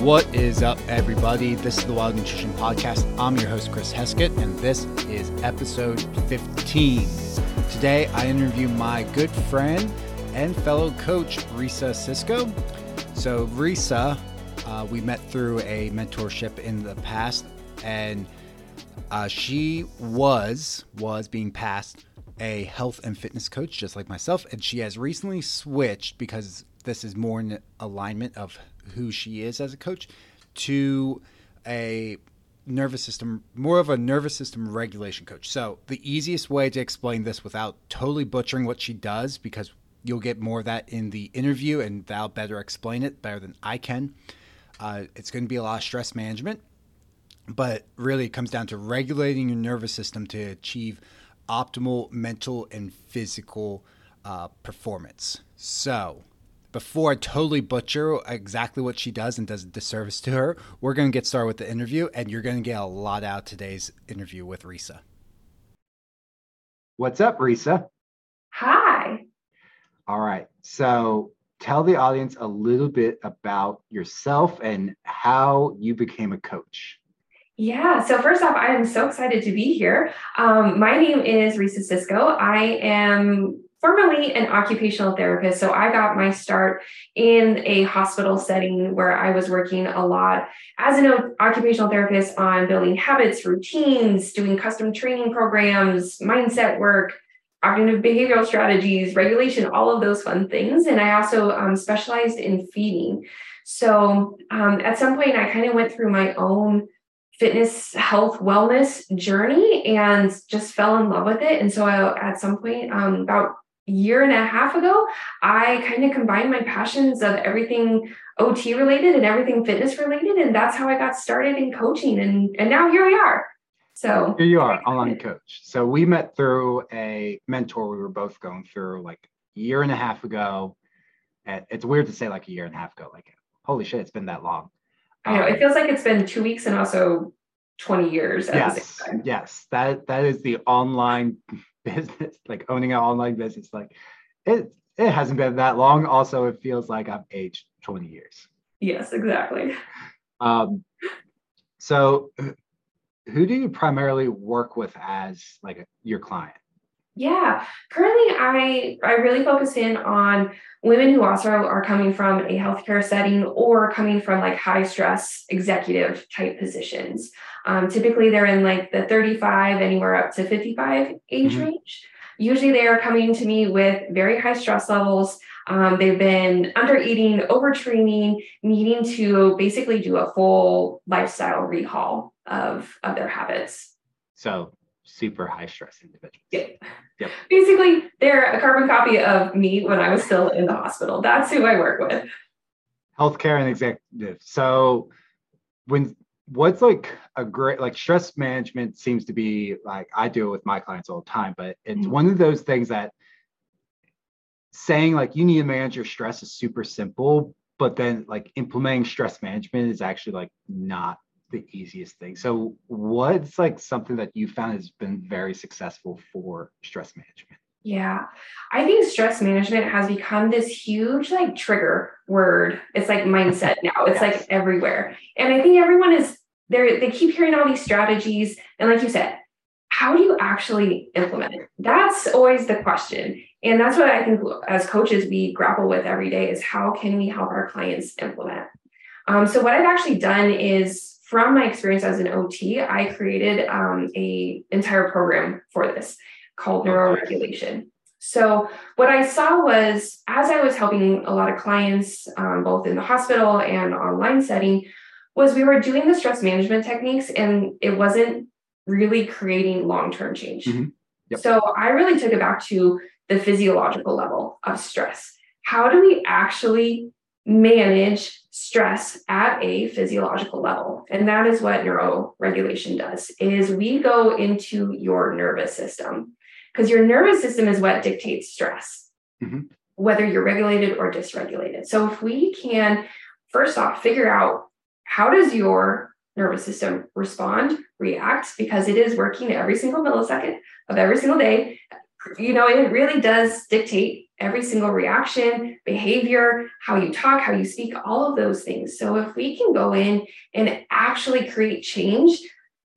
What is up, everybody? This is the Wild Nutrition Podcast. I'm your host, Chris Heskett, and this is episode 15. Today, I interview my good friend and fellow coach, Rhysa Sisco. So, Rhysa, uh, we met through a mentorship in the past, and uh, she was was being passed a health and fitness coach, just like myself, and she has recently switched because this is more in alignment of who she is as a coach to a nervous system, more of a nervous system regulation coach. So, the easiest way to explain this without totally butchering what she does, because you'll get more of that in the interview and they'll better explain it better than I can. Uh, it's going to be a lot of stress management, but really it comes down to regulating your nervous system to achieve optimal mental and physical uh, performance. So, before I totally butcher exactly what she does and does a disservice to her, we're going to get started with the interview, and you're going to get a lot out today's interview with Rhysa. What's up, Rhysa? Hi. All right. So tell the audience a little bit about yourself and how you became a coach. Yeah. So first off, I am so excited to be here. Um, my name is Rhysa Sisco. I am formerly an occupational therapist. So I got my start in a hospital setting where I was working a lot as an occupational therapist on building habits, routines, doing custom training programs, mindset work, cognitive behavioral strategies, regulation, all of those fun things. And I also um, specialized in feeding. So um, at some point, I kind of went through my own fitness, health, wellness journey and just fell in love with it. And so I, at some point, um, about year and a half ago, I kind of combined my passions of everything OT related and everything fitness related. And that's how I got started in coaching. And, and now here we are. So here you are, online coach. So we met through a mentor we were both going through like a year and a half ago. It's weird to say like a year and a half ago, like holy shit, it's been that long. I know, um, it feels like it's been two weeks and also 20 years. yes. Yes. That that is the online business, like owning an online business, like it it hasn't been that long. Also, it feels like I've aged 20 years. Yes, exactly. Um, so who do you primarily work with as like your client? Yeah, currently I I really focus in on women who also are coming from a healthcare setting or coming from like high stress executive type positions. Um, typically, they're in like the 35 anywhere up to 55 age mm-hmm. range. Usually, they are coming to me with very high stress levels. Um, they've been under eating, overtraining, needing to basically do a full lifestyle rehaul of of their habits. So super high stress individuals. Yeah. Yep. Basically, they're a carbon copy of me when I was still in the hospital. That's who I work with. Healthcare and executive. So when what's like a great like stress management seems to be like I do it with my clients all the time, but it's mm-hmm. one of those things that saying like you need to manage your stress is super simple, but then like implementing stress management is actually like not the easiest thing. So what's like something that you found has been very successful for stress management? Yeah. I think stress management has become this huge like trigger word. It's like mindset now. It's yes. like everywhere. And I think everyone is there they keep hearing all these strategies and like you said, how do you actually implement it? That's always the question. And that's what I think as coaches we grapple with every day is how can we help our clients implement? Um, so what I've actually done is from my experience as an OT, I created um, a entire program for this called neuroregulation. So what I saw was as I was helping a lot of clients, um, both in the hospital and online setting, was we were doing the stress management techniques and it wasn't really creating long-term change. Mm-hmm. Yep. So I really took it back to the physiological level of stress. How do we actually manage stress at a physiological level and that is what neuroregulation does is we go into your nervous system because your nervous system is what dictates stress mm-hmm. whether you're regulated or dysregulated so if we can first off figure out how does your nervous system respond react because it is working every single millisecond of every single day you know it really does dictate every single reaction, behavior, how you talk, how you speak, all of those things. So if we can go in and actually create change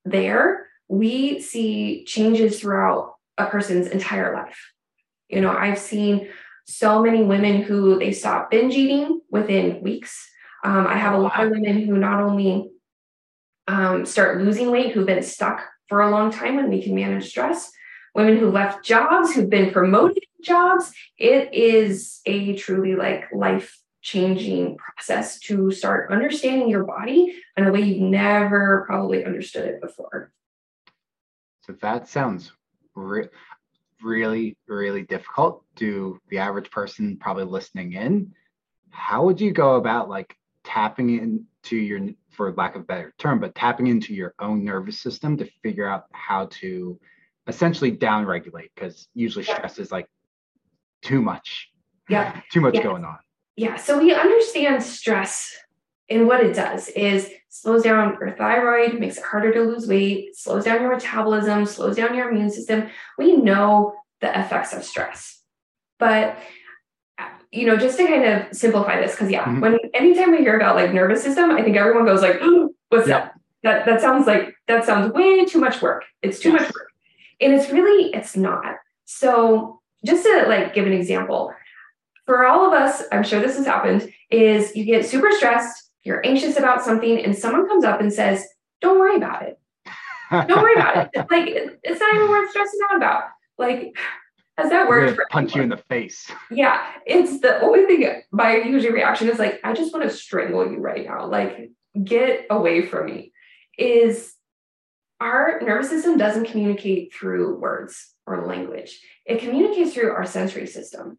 there, we see changes throughout a person's entire life. You know, I've seen so many women who they stop binge eating within weeks. Um, I have a lot of women who not only um, start losing weight, who've been stuck for a long time when we can manage stress, women who left jobs, who've been promoted jobs. It is a truly like life changing process to start understanding your body in a way you've never probably understood it before. So that sounds re- really, really difficult to the average person probably listening in. How would you go about like tapping into your, for lack of a better term, but tapping into your own nervous system to figure out how to essentially downregulate? Because usually stress is like too much. Yeah. too much yeah. going on. Yeah. So we understand stress and what it does is slows down your thyroid, makes it harder to lose weight, slows down your metabolism, slows down your immune system. We know the effects of stress. But you know, just to kind of simplify this, because yeah, mm-hmm. when anytime we hear about like nervous system, I think everyone goes like, what's that? That that sounds like that sounds way too much work. It's too yes. much work. And it's really, it's not. So just to like give an example, for all of us, I'm sure this has happened, is you get super stressed, you're anxious about something, and someone comes up and says, Don't worry about it. Don't worry about it. Like it's not even worth stressing out about. Like, has that worked? For punch anyone? you in the face. Yeah. It's the only thing my usual reaction is like, I just want to strangle you right now. Like, get away from me. Is our nervous system doesn't communicate through words or language. It communicates through our sensory system.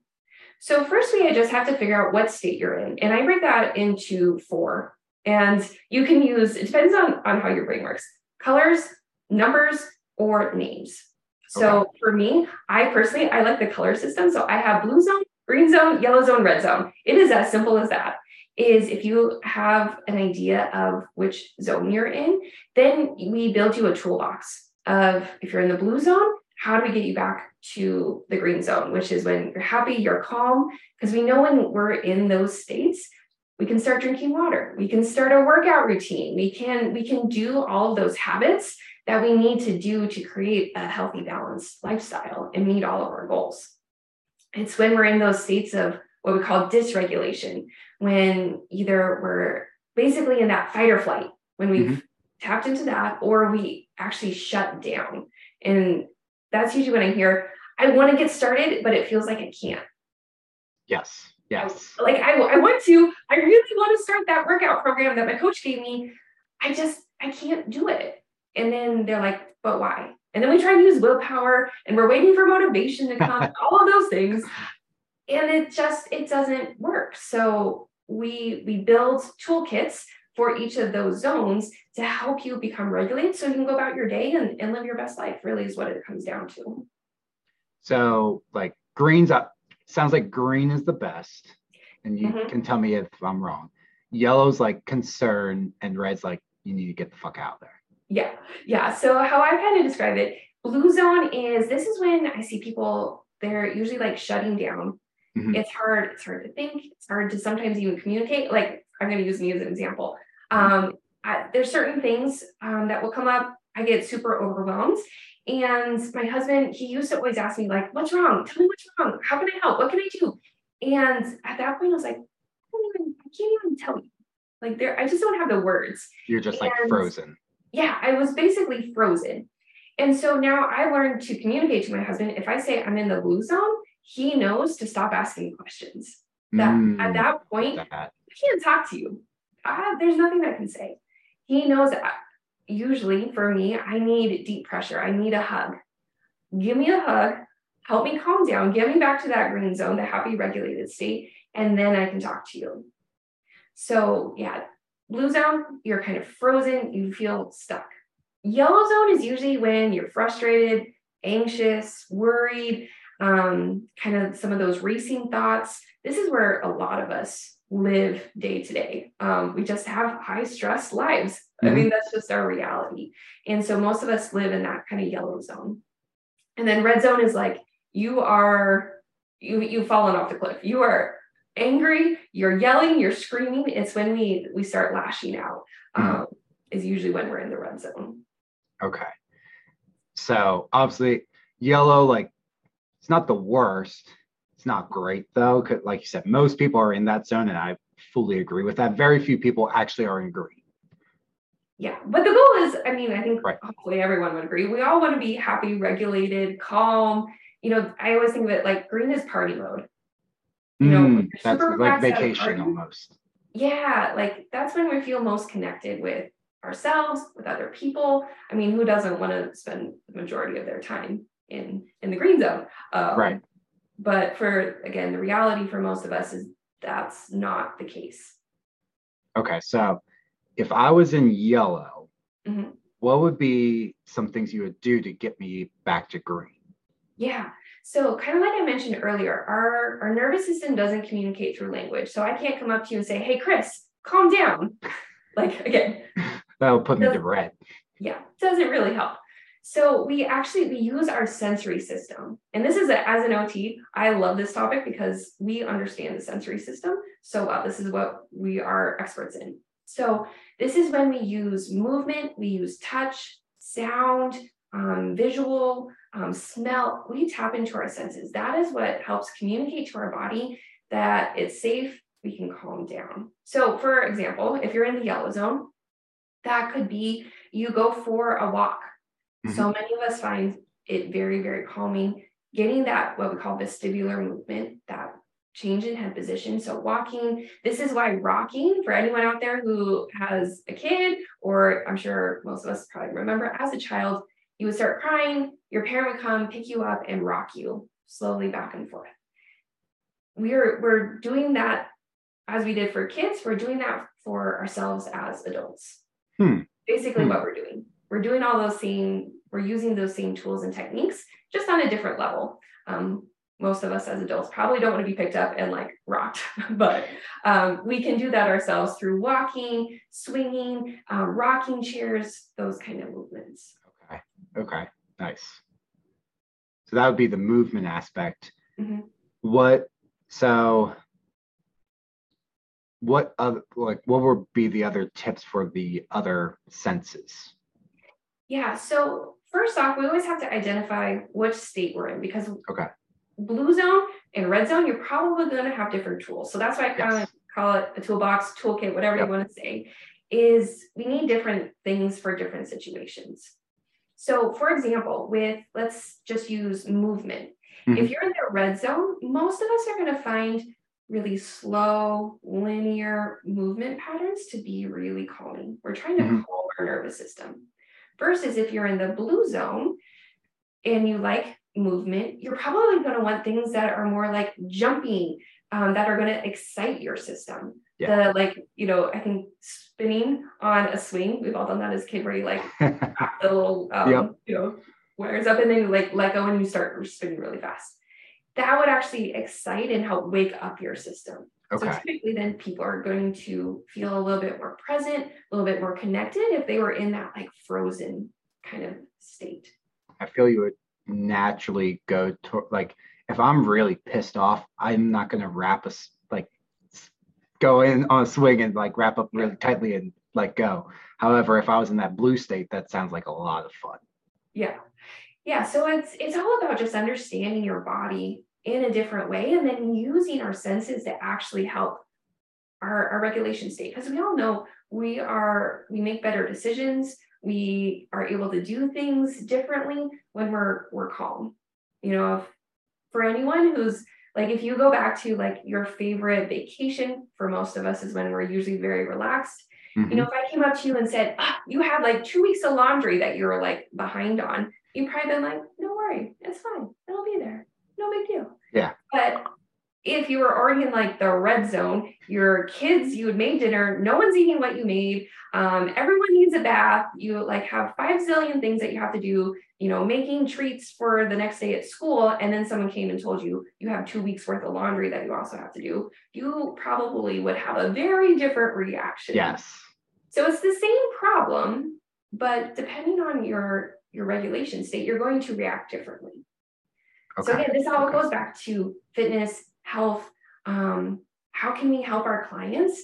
So first we just have to figure out what state you're in. And I break that into four. And you can use, it depends on, on how your brain works, colors, numbers, or names. So okay. for me, I personally, I like the color system. So I have blue zone, green zone, yellow zone, red zone. It is as simple as that. Is if you have an idea of which zone you're in, then we build you a toolbox of if you're in the blue zone, how do we get you back to the green zone, which is when you're happy, you're calm. Because we know when we're in those states, we can start drinking water. We can start a workout routine. We can we can do all of those habits that we need to do to create a healthy, balanced lifestyle and meet all of our goals. It's when we're in those states of what we call dysregulation, when either we're basically in that fight or flight, when we've mm-hmm. tapped into that, or we actually shut down. And that's usually when I hear, I want to get started, but it feels like I can't. Yes. Yes. Like I, I want to, I really want to start that workout program that my coach gave me. I just, I can't do it. And then they're like, but why? And then we try to use willpower and we're waiting for motivation to come, all of those things. And it just, it doesn't work. So we, we build toolkits for each of those zones to help you become regulated so you can go about your day and, and live your best life really is what it comes down to. So like green's up sounds like green is the best and you mm-hmm. can tell me if i'm wrong. Yellow's like concern and red's like you need to get the fuck out there. Yeah yeah. So how i kind of describe it blue zone is this is when i see people they're usually like shutting down. Mm-hmm. it's hard it's hard to think it's hard to sometimes even communicate like I'm going to use me as an example. Um, I, there's certain things um, that will come up. I get super overwhelmed. And my husband, he used to always ask me, like, what's wrong? Tell me what's wrong. How can I help? What can I do? And at that point, I was like, I, even, I can't even tell you. Like, there, I just don't have the words. You're just and, like frozen. Yeah, I was basically frozen. And so now I learned to communicate to my husband. If I say I'm in the blue zone, he knows to stop asking questions. That mm, at that point, that. I can't talk to you. I, there's nothing I can say. He knows that usually for me, I need deep pressure. I need a hug. Give me a hug, help me calm down, get me back to that green zone, the happy regulated state, and then I can talk to you. So, yeah, blue zone, you're kind of frozen, you feel stuck. Yellow zone is usually when you're frustrated, anxious, worried, um, kind of some of those racing thoughts. This is where a lot of us live day to day. Um, we just have high stress lives. Mm-hmm. I mean, that's just our reality. And so most of us live in that kind of yellow zone. And then red zone is like you are you you've fallen off the cliff. You are angry, you're yelling, you're screaming. It's when we we start lashing out. Mhm. Um, is usually when we're in the red zone. Okay. So obviously, yellow, like, it's not the worst. It's not great though, because like you said, most people are in that zone, and I fully agree with that. Very few people actually are in green. Yeah, but the goal is, I mean, I think Right. hopefully everyone would agree. We all want to be happy, regulated, calm. You know, I always think of it like green is party mode. You know, Mm, that's like relaxed at a vacation almost. Yeah, like that's when we feel most connected with ourselves, with other people. I mean, who doesn't want to spend the majority of their time in in the green zone? Um, Right. But for again, the reality for most of us is that's not the case. Okay, so if I was in yellow, Mhm. what would be some things you would do to get me back to green? Yeah. So kind of like I mentioned earlier, our, our nervous system doesn't communicate through language. So I can't come up to you and say, hey, Chris, calm down. Like again, That would put me to red. yeah, doesn't really help. So we actually we use our sensory system. And this is a, as an OT, I love this topic because we understand the sensory system so well. This is what we are experts in. So this is when we use movement, we use touch, sound, um, visual, um, smell. We tap into our senses. That is what helps communicate to our body that it's safe. We can calm down. So, for example, if you're in the yellow zone, that could be you go for a walk. So many of us find it very, very calming. Getting that, what we call vestibular movement, that change in head position. So, walking, this is why rocking, for anyone out there who has a kid, or I'm sure most of us probably remember as a child, you would start crying, your parent would come pick you up and rock you slowly back and forth. We're, we're doing that as we did for kids, we're doing that for ourselves as adults. Hmm. Basically, Hmm. what we're doing. We're doing all those same, we're using those same tools and techniques, just on a different level. Um, most of us as adults probably don't want to be picked up and like rocked, but um, we can do that ourselves through walking, swinging, um, rocking chairs, those kind of movements. Okay. Okay. Nice. So that would be the movement aspect. Mhm. What so what other like what would be the other tips for the other senses? Yeah. So first off, we always have to identify which state we're in because Okay. blue zone and red zone, you're probably going to have different tools. So that's why I kind Yes. of call it a toolbox, toolkit, whatever Yep. you want to say, is we need different things for different situations. So for example, with let's just use movement. Mhm. If you're in the red zone, most of us are going to find really slow, linear movement patterns to be really calming. We're trying to Mhm. calm our nervous system. Versus if you're in the blue zone and you like movement, you're probably going to want things that are more like jumping, um, that are going to excite your system. Yeah. The like, you know, I think spinning on a swing. We've all done that as a kid, where you like the little, um, Yep. you know, wires up and then you like let go and you start spinning really fast. That would actually excite and help wake up your system. So typically, then people are going to feel a little bit more present, a little bit more connected if they were in that like frozen kind of state. I feel you would naturally go to like if I'm really pissed off, I'm not gonna wrap a like go in on a swing and like wrap up really tightly and let go. However, if I was in that blue state, that sounds like a lot of fun. Yeah. Yeah. So it's it's all about just understanding your body in a different way and then using our senses to actually help our, our regulation state. Because we all know we are we make better decisions. We are able to do things differently when we're we're calm. You know, if, for anyone who's like if you go back to like your favorite vacation for most of us is when we're usually very relaxed you know, if I came up to you and said, ah, you had like two weeks of laundry that you were like behind on, you'd probably been like, no worry, it's fine. It'll be there. No big deal. Yeah. But if you were already in like the red zone, your kids, you had made dinner, no one's eating what you made. Um, everyone needs a bath. You like have five zillion things that you have to do, you know, making treats for the next day at school. And then someone came and told you you have two weeks worth of laundry that you also have to do. You probably would have a very different reaction. yes. So it's the same problem, but depending on your your regulation state, you're going to react differently. Okay. So again, this all okay. goes back to fitness, health. Um, how can we help our clients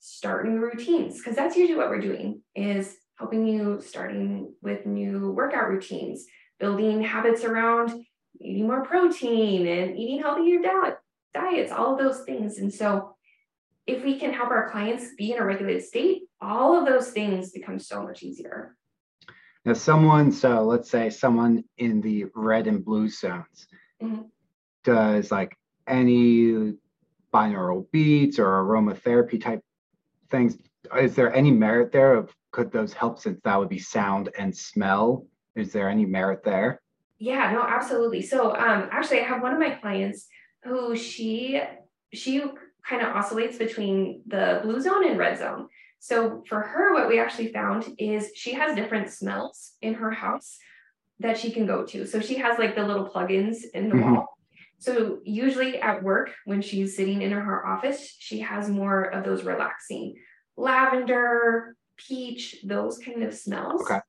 start new routines? Because that's usually what we're doing is helping you starting with new workout routines, building habits around eating more protein and eating healthier diet, diets, all of those things. And so if we can help our clients be in a regulated state, all of those things become so much easier. Now, someone, so let's say someone in the red and blue zones mm-hmm. does like any binaural beats or aromatherapy type things. Is there any merit there of could those help since that would be sound and smell? Is there any merit there? Yeah, no, absolutely. So um actually I have one of my clients who she she kind of oscillates between the blue zone and red zone. So for her, what we actually found is she has different smells in her house that she can go to. So she has like the little plugins in the mm-hmm. wall. So usually at work, when she's sitting in her office, she has more of those relaxing lavender, peach, those kind of smells. Okay.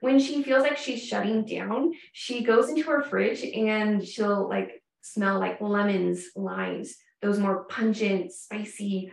When she feels like she's shutting down, she goes into her fridge and she'll like smell like lemons, limes, those more pungent, spicy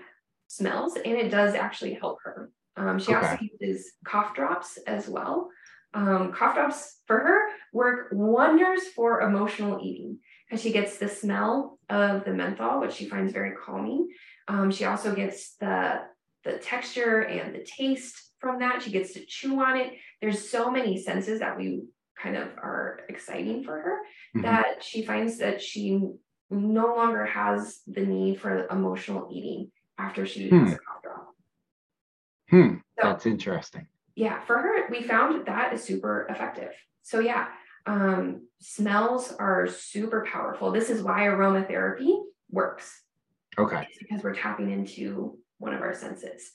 smells, and it does actually help her. Um, she okay. also uses cough drops as well. Um, cough drops for her work wonders for emotional eating because she gets the smell of the menthol, which she finds very calming. Um, she also gets the the texture and the taste from that. She gets to chew on it. There's so many senses that we kind of are exciting for her mm-hmm. that she finds that she no longer has the need for emotional eating after she hmm. has a cough. Hmm. So, That's interesting. Yeah, for her, we found that is super effective. So yeah, um, smells are super powerful. This is why aromatherapy works. Okay. It's because we're tapping into one of our senses.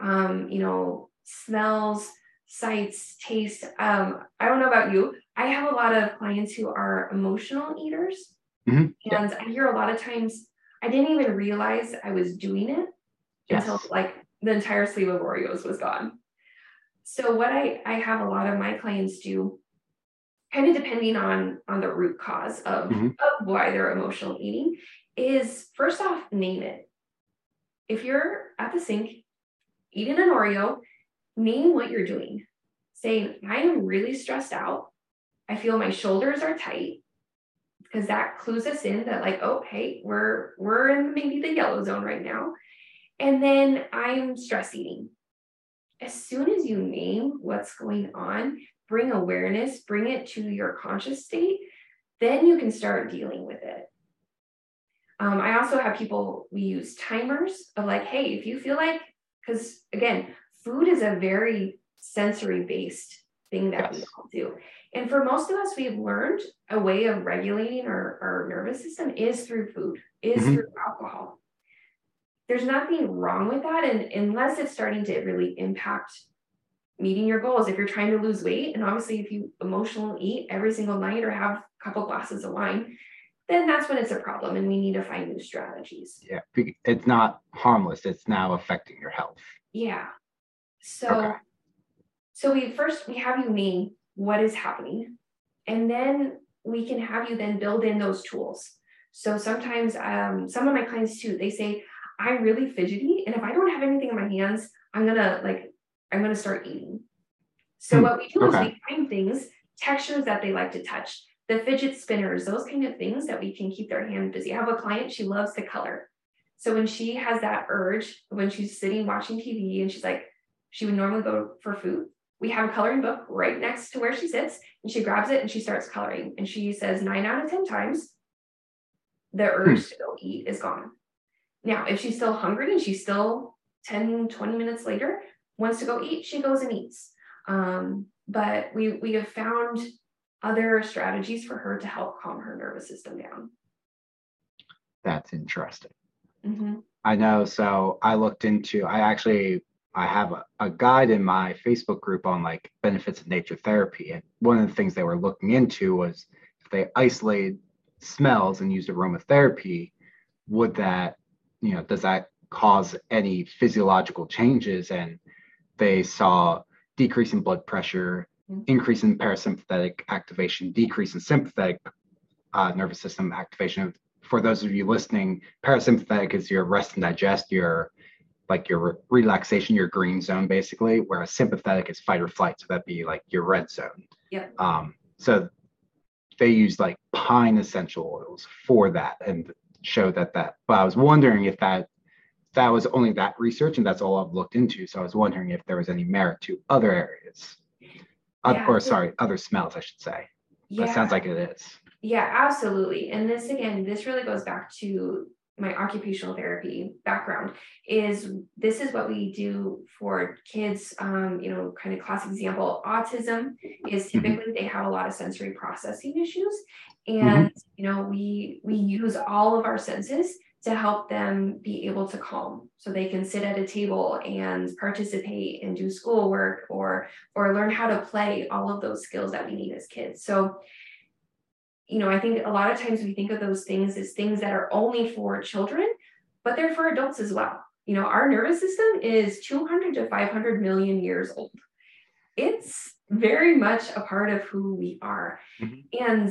Um, you know, smells, sights, taste. Um, I don't know about you. I have a lot of clients who are emotional eaters. Mm-hmm. And yeah. I hear a lot of times I didn't even realize I was doing it yes. until like the entire sleeve of Oreos was gone. So what I, I have a lot of my clients do, kind of depending on on the root cause of, mm-hmm. of why they're emotional eating, is first off, name it. If you're at the sink eating an Oreo, name what you're doing. Saying, I am really stressed out. I feel my shoulders are tight because that clues us in that like oh hey we're we're in maybe the yellow zone right now. And then i'm stress eating. As soon as you name what's going on bring awareness bring it to your conscious state then you can start dealing with it. Um, i also have people we use timers of like hey if you feel like because again food is a very sensory based thing that yes. we all do and for most of us, we've learned a way of regulating our, our nervous system is through food, is mm-hmm. through alcohol. There's nothing wrong with that. And unless it's starting to really impact meeting your goals, if you're trying to lose weight, and obviously if you emotionally eat every single night or have a couple glasses of wine, then that's when it's a problem and we need to find new strategies. Yeah. It's not harmless. It's now affecting your health. Yeah. So okay. So we first we have you name what is happening. And then we can have you then build in those tools. So sometimes um, some of my clients too, they say, I'm really fidgety. And if I don't have anything in my hands, I'm gonna like, I'm gonna start eating. So hmm. what we do okay. is we find things, textures that they like to touch, the fidget spinners, those kind of things that we can keep their hand busy. I have a client, she loves to color. So when she has that urge, when she's sitting watching TV and she's like, she would normally go for food we have a coloring book right next to where she sits and she grabs it and she starts coloring and she says nine out of 10 times the urge hmm. to go eat is gone. Now, if she's still hungry and she's still 10, 20 minutes later wants to go eat, she goes and eats. Um, but we, we have found other strategies for her to help calm her nervous system down. That's interesting. Mm-hmm. I know. So I looked into, I actually I have a, a guide in my Facebook group on like benefits of nature therapy. And one of the things they were looking into was if they isolate smells and used aromatherapy, would that, you know, does that cause any physiological changes? And they saw decrease in blood pressure, mm-hmm. increase in parasympathetic activation, decrease in sympathetic uh, nervous system activation. For those of you listening, parasympathetic is your rest and digest, your like your relaxation, your green zone, basically, whereas sympathetic is fight or flight. So that'd be like your red zone. Yeah. Um, so they use like pine essential oils for that and show that that. But I was wondering if that that was only that research and that's all I've looked into. So I was wondering if there was any merit to other areas, Yeah. or sorry, other smells, I should say. But it sounds like it is. Yeah, absolutely. And this again, this really goes back to my occupational therapy background is this is what we do for kids um, you know kind of classic example autism is Mm-hmm. typically they have a lot of sensory processing issues Mm-hmm. and you know we we use all of our senses to help them be able to calm so they can sit at a table and participate and do schoolwork or or learn how to play all of those skills that we need as kids so you know i think a lot of times we think of those things as things that are only for children but they're for adults as well. You know our nervous system is 200 to 500 million years old. It's very much a part of who we are. Mhm. and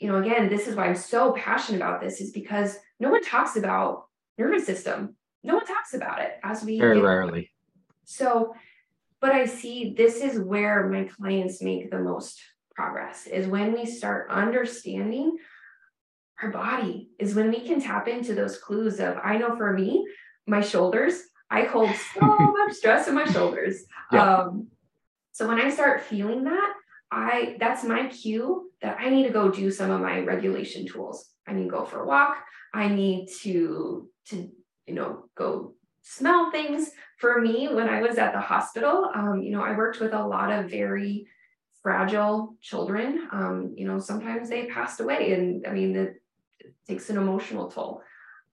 you know again this is why i'm so passionate about this is because no one talks about nervous system. No one talks about it as we Very rarely. so, but I see this is where my clients make the most progress is when we start understanding our body, is when we can tap into those clues of, I know for me, my shoulders, I hold so much stress in my shoulders. Yeah. Um, so when I start feeling that, I that's my cue that I need to go do some of my regulation tools. I need to go for a walk. I need to to you know go smell things for me when i was at the hospital um, you know i worked with a lot of very fragile children um, you know sometimes they passed away and i mean it, it takes an emotional toll.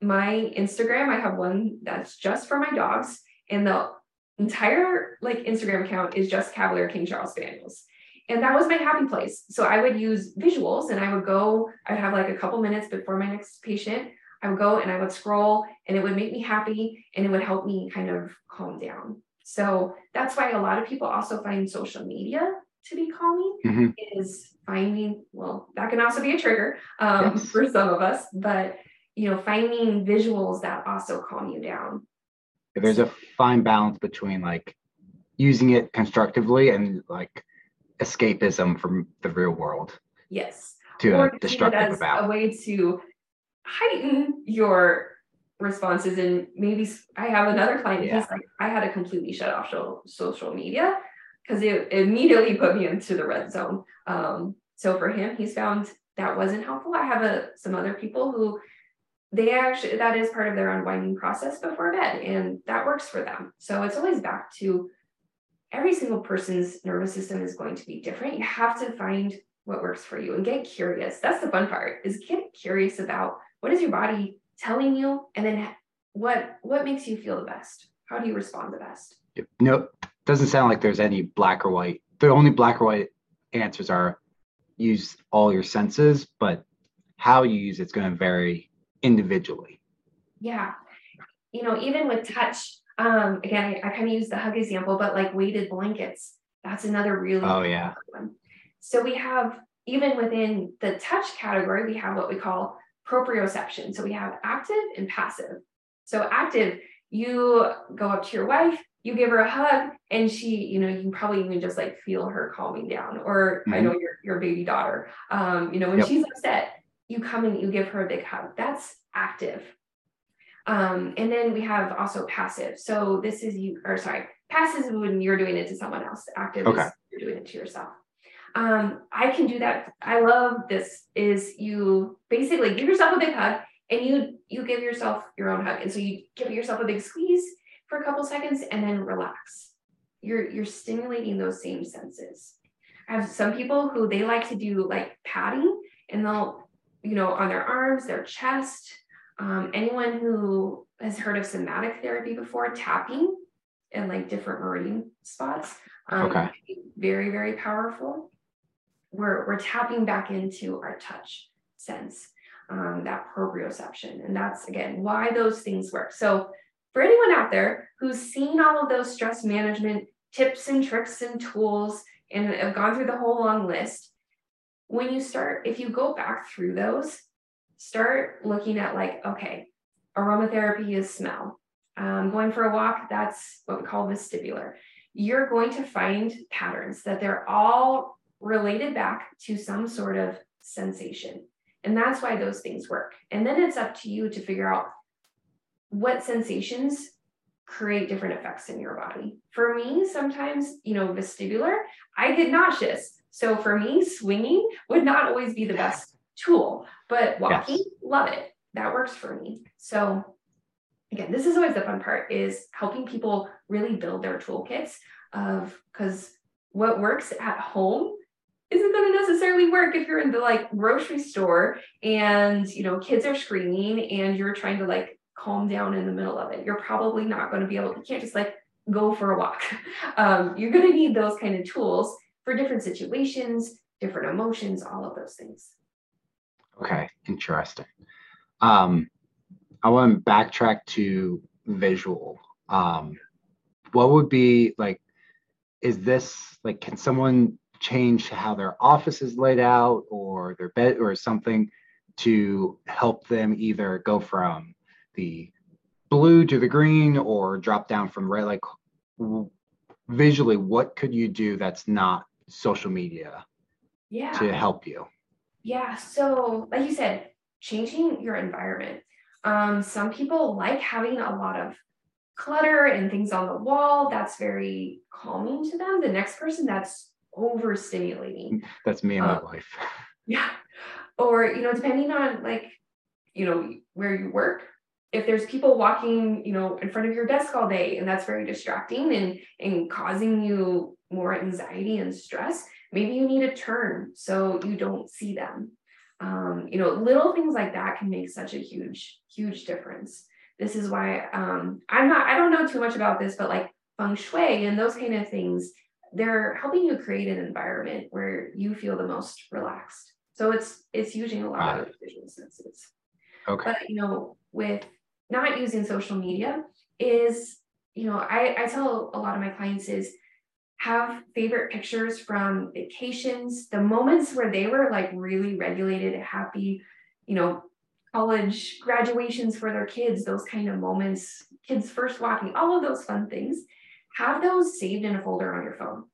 My instagram i have one that's just for my dogs and the entire like instagram account is just cavalier king charles spaniels. And that was my happy place. So i would use visuals and i would go i'd have like a couple minutes before my next patient. I would go and I would scroll and it would make me happy and it would help me kind of calm down. So that's why a lot of people also find social media to be calming Mhm. is finding, well, that can also be a trigger um, Yes. for some of us, but you know, finding visuals that also calm you down. There's a fine balance between like using it constructively and like escapism from the real world Yes. to or a destructive about. a way to heighten your responses and maybe i have another client Yeah. he's like i had to completely shut off social media because it immediately put me into the red zone. Um, so for him he's found that wasn't helpful. I have a, some other people who they actually that is part of their unwinding process before bed and that works for them. So it's always back to every single person's nervous system is going to be different. You have to find what works for you and get curious. That's the fun part is get curious about what is your body telling you and then what what makes you feel the best? How do you respond the best? No, doesn't sound like there's any black or white. The only black or white answers are use all your senses, but how you use it's going to vary individually. yeah you know even with touch um again i, I kind of use the hug example but like weighted blankets that's another really Oh yeah. one. So we have, even within the touch category, we have what we call proprioception. So we have active and passive. So active, you go up to your wife, you give her a hug, and she, you know, you can probably even just like feel her calming down. Or I know your your baby daughter, um, you know, when Yep. she's upset, you come and you give her a big hug. That's active. Um, and then we have also passive. So this is you, or sorry, passive is when you're doing it to someone else. Active Okay. is you're doing it to yourself. Um, I can do that. I love this. Is you basically give yourself a big hug and you you give yourself your own hug, and so you give yourself a big squeeze for a couple seconds and then relax. You're you're stimulating those same senses. I have some people who they like to do like patting, and they'll you know on their arms, their chest. Um, anyone who has heard of somatic therapy before, tapping in like different meridian spots. Um, Okay. Very, very powerful. We're, we're tapping back into our touch sense, um, that proprioception. And that's again why those things work. So, for anyone out there who's seen all of those stress management tips and tricks and tools and have gone through the whole long list, when you start, if you go back through those, start looking at like, okay, aromatherapy is smell. Um, going for a walk, that's what we call vestibular. You're going to find patterns that they're all related back to some sort of sensation. And that's why those things work. And then it's up to you to figure out what sensations create different effects in your body. For me, sometimes, you know, vestibular, I get nauseous. So for me, swinging would not always be the best tool, but walking, yes. love it. That works for me. So again, this is always the fun part is helping people really build their toolkits of because what works at home isn't going to necessarily work if you're in the like grocery store and you know kids are screaming and you're trying to like calm down in the middle of it. You're probably not going to be able you can't just like go for a walk. Um, you're going to need those kind of tools for different situations different emotions all of those things. Okay interesting. Um, i want to backtrack to visual. Um, what would be like is this like can someone change how their office is laid out or their bed or something to help them either go from the blue to the green or drop down from red like visually what could you do that's not social media yeah to help you yeah so like you said changing your environment um, some people like having a lot of clutter and things on the wall that's very calming to them the next person that's overstimulating. That's me and my um, wife. Yeah. Or, you know, depending on like, you know, where you work, if there's people walking, you know, in front of your desk all day and that's very distracting and and causing you more anxiety and stress, maybe you need to turn so you don't see them. Um, you know, little things like that can make such a huge, huge difference. This is why um, I'm not, I don't know too much about this, but like feng shui and those kind of things they're helping you create an environment where you feel the most relaxed. So it's it's using a lot of visual senses. Okay. But you know, with not using social media is, you know, I, I tell a lot of my clients is have favorite pictures from vacations, the moments where they were like really regulated, happy, you know, college graduations for their kids, those kind of moments, kids first walking, all of those fun things have those saved in a folder on your phone.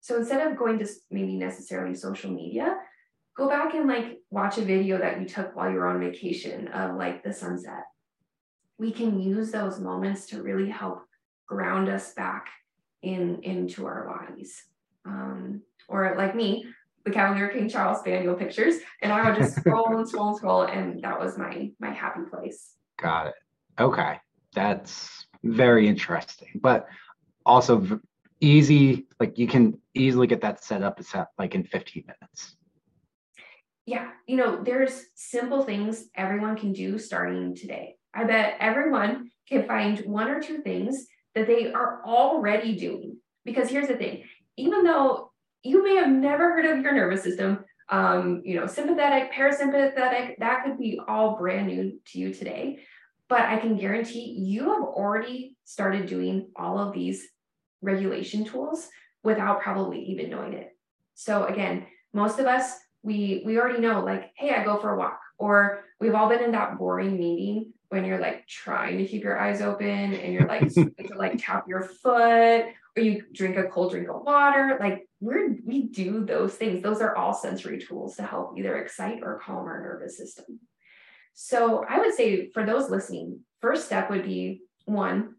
So instead of going to maybe necessarily social media, go back and like watch a video that you took while you were on vacation of like the sunset. We can use those moments to really help ground us back in into our bodies. Um, or like me, the Cavalier King Charles Spaniel pictures, and I would just scroll and scroll and scroll, and that was my my happy place. Got it. Okay, that's very interesting. But also easy like you can easily get that set up set like in 15 minutes yeah you know there's simple things everyone can do starting today i bet everyone can find one or two things that they are already doing because here's the thing even though you may have never heard of your nervous system um, you know sympathetic parasympathetic that could be all brand new to you today but I can guarantee you have already started doing all of these regulation tools without probably even knowing it. So again, most of us we we already know like, hey, I go for a walk, or we've all been in that boring meeting when you're like trying to keep your eyes open and you're like to like tap your foot or you drink a cold drink of water. Like we're we do those things. Those are all sensory tools to help either excite or calm our nervous system. So I would say for those listening, first step would be one,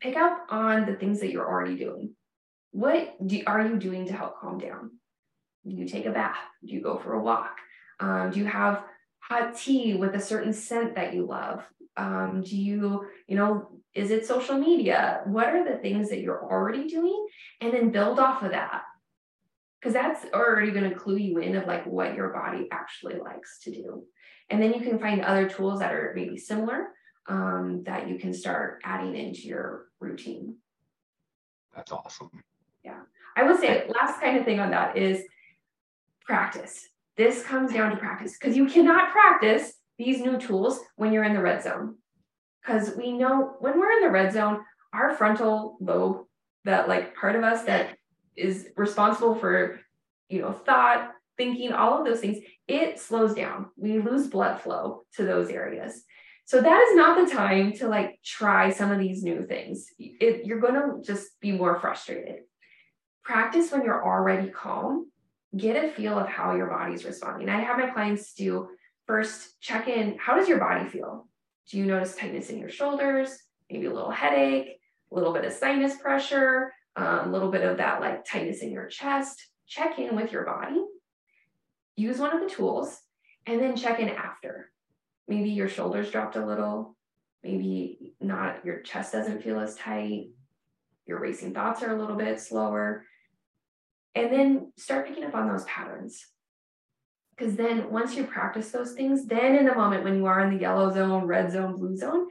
pick up on the things that you're already doing. What do, are you doing to help calm down? Do you take a bath? Do you go for a walk? Um, do you have hot tea with a certain scent that you love? Um, do you, you know, is it social media? What are the things that you're already doing? And then build off of that. Because that's already going to clue you in of like what your body actually likes to do. And then you can find other tools that are maybe similar um, that you can start adding into your routine. That's awesome. Yeah. I would say last kind of thing on that is practice. This comes down to practice because you cannot practice these new tools when you're in the red zone. Because we know when we're in the red zone, our frontal lobe, that like part of us that is responsible for, you know, thought, thinking, all of those things, it slows down. We lose blood flow to those areas. So that is not the time to like try some of these new things. It, you're going to just be more frustrated. Practice when you're already calm. Get a feel of how your body's responding. I have my clients do first check in. How does your body feel? Do you notice tightness in your shoulders? Maybe a little headache, a little bit of sinus pressure, um, a little bit of that like tightness in your chest. Check in with your body use one of the tools and then check in after. Maybe your shoulders dropped a little, maybe not, your chest doesn't feel as tight, your racing thoughts are a little bit slower. And then start picking up on those patterns. Because then once you practice those things, then in the moment when you are in the yellow zone, red zone, blue zone,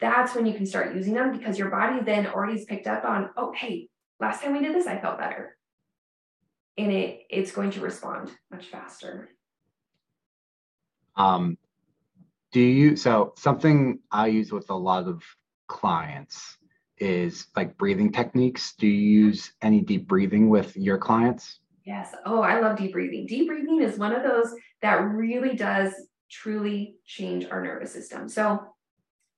that's when you can start using them because your body then already has picked up on, oh, hey, last time we did this, I felt better and it it's going to respond much faster. Um, do you so something I use with a lot of clients is like breathing techniques. Do you use any deep breathing with your clients? Yes. Oh, I love deep breathing. Deep breathing is one of those that really does truly change our nervous system. So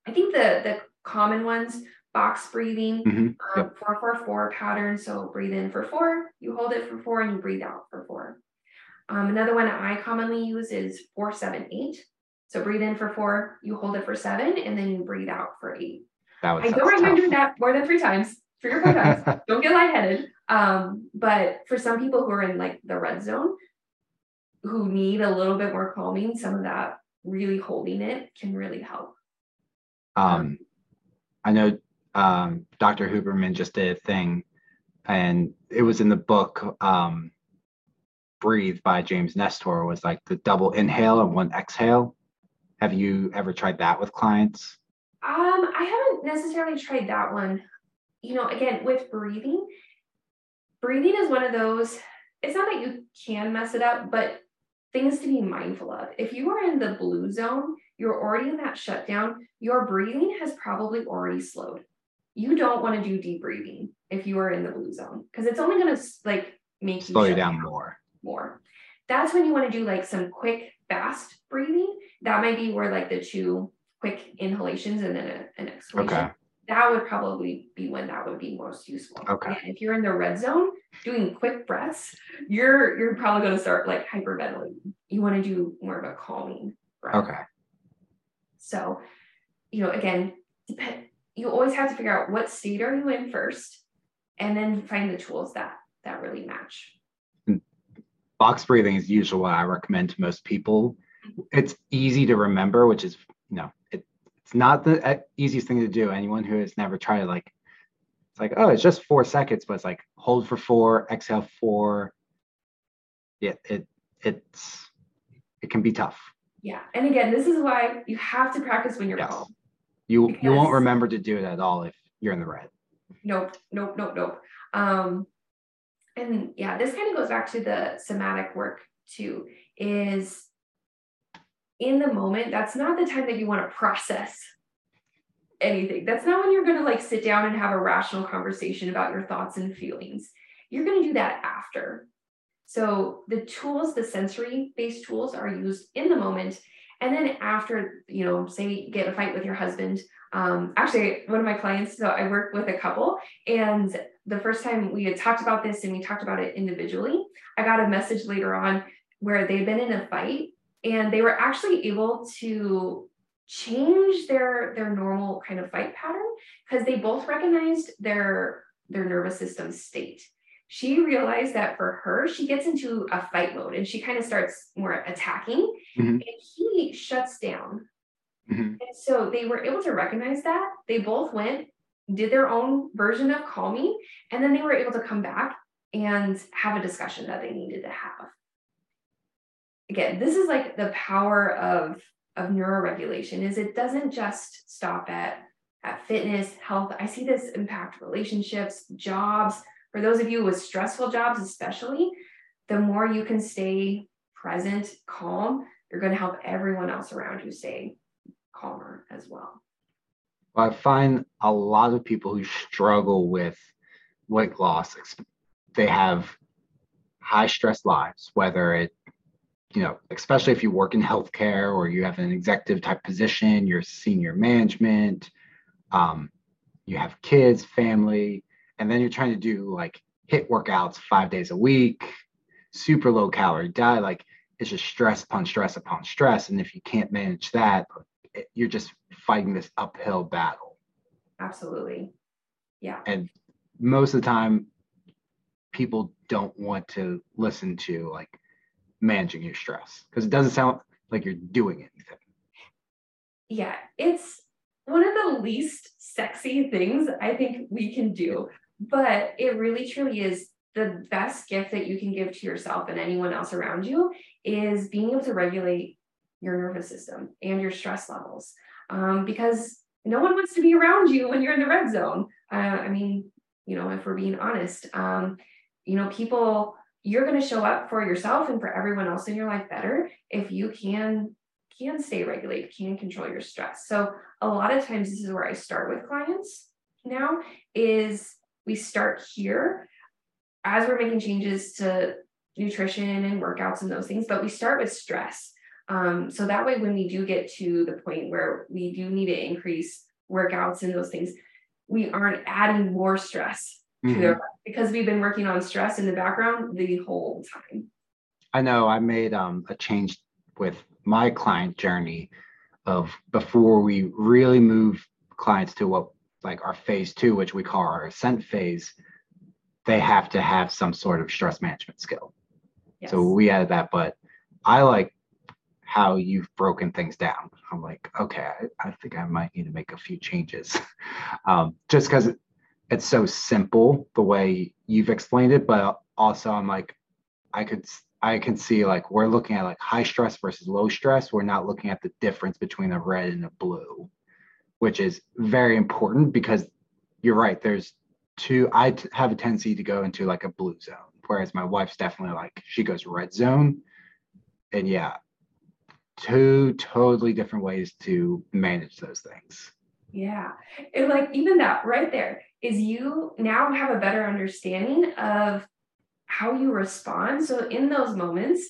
I think the the common ones box breathing, mm-hmm. um, yep. four, four, four pattern. So breathe in for four, you hold it for four, and you breathe out for four. Um, another one I commonly use is four, seven, eight. So breathe in for four, you hold it for seven, and then you breathe out for eight. That I don't recommend doing that more than three times, three or four times. don't get lightheaded. Um, but for some people who are in like the red zone, who need a little bit more calming, some of that really holding it can really help. Um, I know um, Dr. Huberman just did a thing, and it was in the book um, "Breathe" by James Nestor. Was like the double inhale and one exhale. Have you ever tried that with clients? Um, I haven't necessarily tried that one. You know, again, with breathing, breathing is one of those. It's not that you can mess it up, but things to be mindful of. If you are in the blue zone, you're already in that shutdown, your breathing has probably already slowed you don't want to do deep breathing if you are in the blue zone because it's only going to like make slow you, you down more. More. That's when you want to do like some quick, fast breathing. That might be where like the two quick inhalations and then a, an exhalation. Okay. That would probably be when that would be most useful. Okay. And if you're in the red zone doing quick breaths, you're you're probably going to start like hyperventilating. You want to do more of a calming breath. Okay. So, you know, again, depend you always have to figure out what state are you in first and then find the tools that that really match box breathing is usually what i recommend to most people it's easy to remember which is you know it's not the easiest thing to do anyone who has never tried it like it's like oh it's just four seconds but it's like hold for four exhale four yeah it it's it can be tough yeah and again this is why you have to practice when you're yes. calm you because, you won't remember to do it at all if you're in the red. Nope, nope, nope, nope. Um, and yeah, this kind of goes back to the somatic work too. Is in the moment, that's not the time that you want to process anything. That's not when you're going to like sit down and have a rational conversation about your thoughts and feelings. You're going to do that after. So the tools, the sensory based tools are used in the moment and then after, you know, say get a fight with your husband. Um, actually, one of my clients, so I work with a couple, and the first time we had talked about this and we talked about it individually, I got a message later on where they'd been in a fight and they were actually able to change their their normal kind of fight pattern because they both recognized their their nervous system state she realized that for her, she gets into a fight mode and she kind of starts more attacking mm-hmm. and he shuts down. Mm-hmm. And so they were able to recognize that. They both went, did their own version of calming, and then they were able to come back and have a discussion that they needed to have. Again, this is like the power of, of neuroregulation is it doesn't just stop at, at fitness, health. I see this impact relationships, jobs, for those of you with stressful jobs, especially, the more you can stay present, calm, you're going to help everyone else around you stay calmer as well. I find a lot of people who struggle with weight loss, they have high stress lives, whether it you know, especially if you work in healthcare or you have an executive type position, you're senior management, um, you have kids, family, and then you're trying to do like HIIT workouts five days a week, super low calorie diet. Like it's just stress upon stress upon stress. And if you can't manage that, it, you're just fighting this uphill battle. Absolutely. Yeah. And most of the time, people don't want to listen to like managing your stress because it doesn't sound like you're doing anything. Yeah, it's one of the least sexy things I think we can do, but it really truly is the best gift that you can give to yourself and anyone else around you is being able to regulate your nervous system and your stress levels um, because no one wants to be around you when you're in the red zone. Uh, I mean, you know, if we're being honest, um, you know, people you're going to show up for yourself and for everyone else in your life better if you can can stay regulated can control your stress. So a lot of times this is where i start with clients now is we start here as we're making changes to nutrition and workouts and those things but we start with stress. Um, so that way when we do get to the point where we do need to increase workouts and those things we aren't adding more stress mm-hmm. to their because we've been working on stress in the background the whole time. I know I made um, a change with my client journey of before we really move clients to what like our phase two, which we call our ascent phase, they have to have some sort of stress management skill. Yes. So we added that, but I like how you've broken things down. I'm like, okay, I, I think I might need to make a few changes, um, just because it's so simple the way you've explained it, but also I'm like, I could I can see like we're looking at like high stress versus low stress. We're not looking at the difference between a red and a blue, which is very important because you're right. There's two. I t- have a tendency to go into like a blue zone, whereas my wife's definitely like she goes red zone, and yeah, two totally different ways to manage those things. Yeah. And like even that right there is you now have a better understanding of how you respond. So in those moments,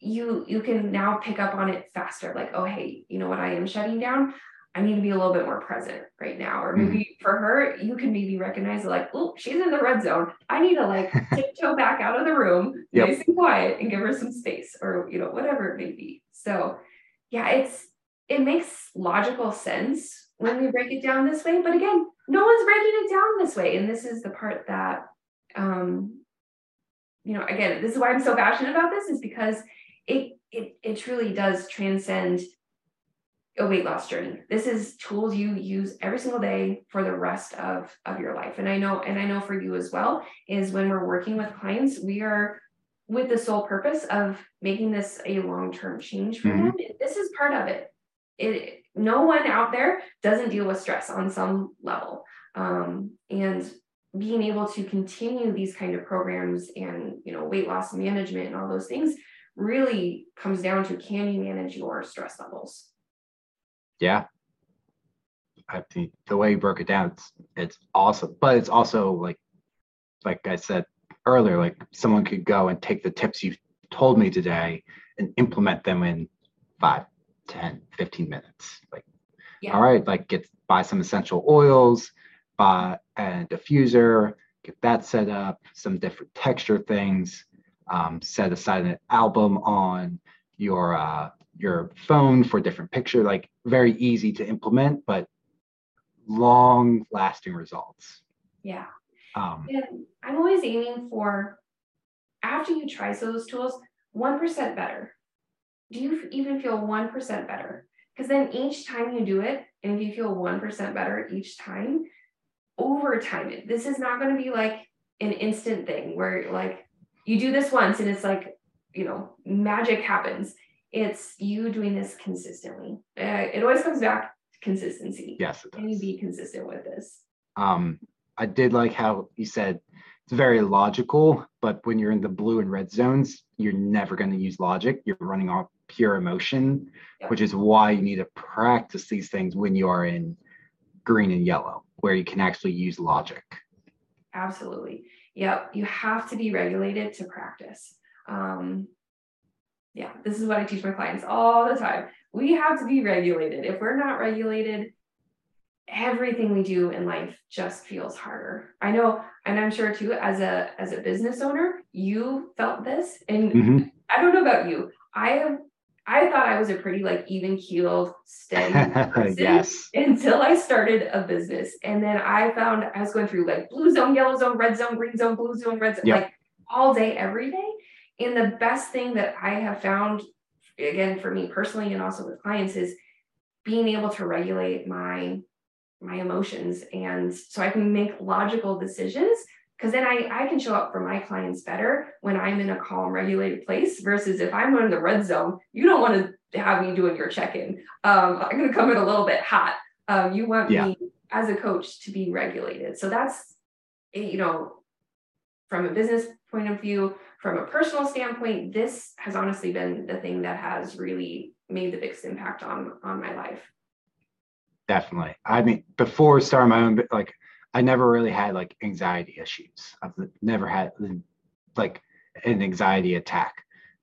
you you can now pick up on it faster. Like, oh hey, you know what? I am shutting down. I need to be a little bit more present right now. Or maybe mm-hmm. for her, you can maybe recognize like, oh, she's in the red zone. I need to like tiptoe back out of the room, yep. nice and quiet, and give her some space, or you know, whatever it may be. So yeah, it's it makes logical sense when we break it down this way. But again, no one's breaking it down this way. And this is the part that, um, you know, again, this is why I'm so passionate about this is because it, it, it truly does transcend a weight loss journey. This is tools you use every single day for the rest of, of your life. And I know, and I know for you as well, is when we're working with clients, we are with the sole purpose of making this a long-term change for mm-hmm. them. This is part of it. It no one out there doesn't deal with stress on some level. Um, and being able to continue these kind of programs and you know weight loss management and all those things really comes down to can you manage your stress levels yeah i think the way you broke it down it's it's awesome but it's also like like i said earlier like someone could go and take the tips you've told me today and implement them in five 10, 15 minutes. Like, yeah. all right, like get buy some essential oils, buy a diffuser, get that set up, some different texture things, um, set aside an album on your uh, your phone for different picture. Like very easy to implement, but long lasting results. Yeah. Um, and I'm always aiming for after you try those tools, 1% better do you even feel 1% better? Because then each time you do it, and if you feel 1% better each time, over time, this is not going to be like an instant thing where like you do this once and it's like, you know, magic happens. It's you doing this consistently. Uh, it always comes back to consistency. Yes, it does. Can you be consistent with this? Um, I did like how you said it's very logical, but when you're in the blue and red zones, you're never going to use logic. You're running off pure emotion, yeah. which is why you need to practice these things when you are in green and yellow, where you can actually use logic. Absolutely. Yep. You have to be regulated to practice. Um, Yeah, this is what I teach my clients all the time. We have to be regulated. If we're not regulated, everything we do in life just feels harder. I know, and I'm sure too, as a as a business owner, you felt this. And mm-hmm. I don't know about you. I have I thought I was a pretty like even keeled, steady person yes. until I started a business. And then I found I was going through like blue zone, yellow zone, red zone, green zone, blue zone, red zone, yep. like all day, every day. And the best thing that I have found, again, for me personally and also with clients, is being able to regulate my my emotions and so I can make logical decisions because then I, I can show up for my clients better when I'm in a calm, regulated place versus if I'm in the red zone, you don't want to have me doing your check-in. Um, I'm going to come in a little bit hot. Um, you want yeah. me as a coach to be regulated. So that's, you know, from a business point of view, from a personal standpoint, this has honestly been the thing that has really made the biggest impact on on my life. Definitely. I mean, before starting my own, like I never really had like anxiety issues. I've never had like an anxiety attack.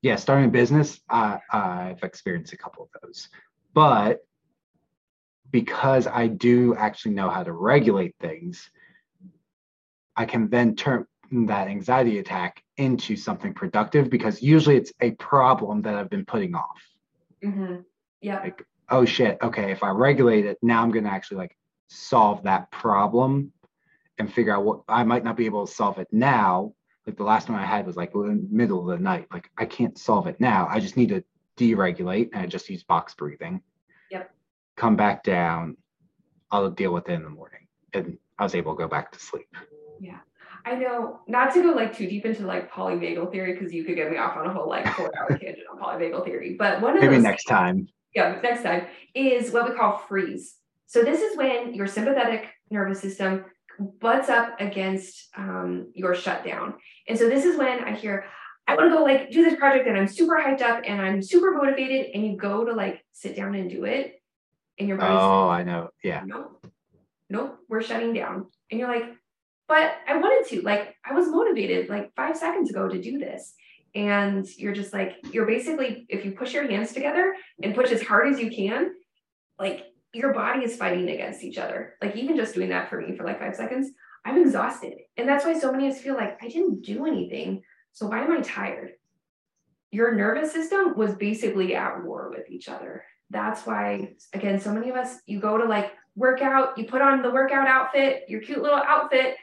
Yeah, starting a business, uh, I've experienced a couple of those, but because I do actually know how to regulate things, I can then turn that anxiety attack into something productive because usually it's a problem that I've been putting off. Mm-hmm. Yeah. Like, oh shit. Okay. If I regulate it, now I'm going to actually like solve that problem and figure out what I might not be able to solve it now. Like the last one I had was like in the middle of the night. Like I can't solve it now. I just need to deregulate and I just use box breathing. Yep. Come back down. I'll deal with it in the morning. And I was able to go back to sleep. Yeah. I know not to go like too deep into like polyvagal theory because you could get me off on a whole like four hour tangent on polyvagal theory. But one of maybe next time. Yeah, next time is what we call freeze. So this is when your sympathetic nervous system butts up against um, your shutdown. And so this is when I hear, I want to go like do this project and I'm super hyped up and I'm super motivated. And you go to like sit down and do it. And your body's Oh, like, I know. Yeah. Nope. Nope. We're shutting down. And you're like, but I wanted to. Like I was motivated like five seconds ago to do this. And you're just like, you're basically, if you push your hands together and push as hard as you can, like your body is fighting against each other. Like even just doing that for me for like five seconds, I'm exhausted. And that's why so many of us feel like I didn't do anything. So why am I tired? Your nervous system was basically at war with each other. That's why, again, so many of us, you go to like workout, you put on the workout outfit, your cute little outfit,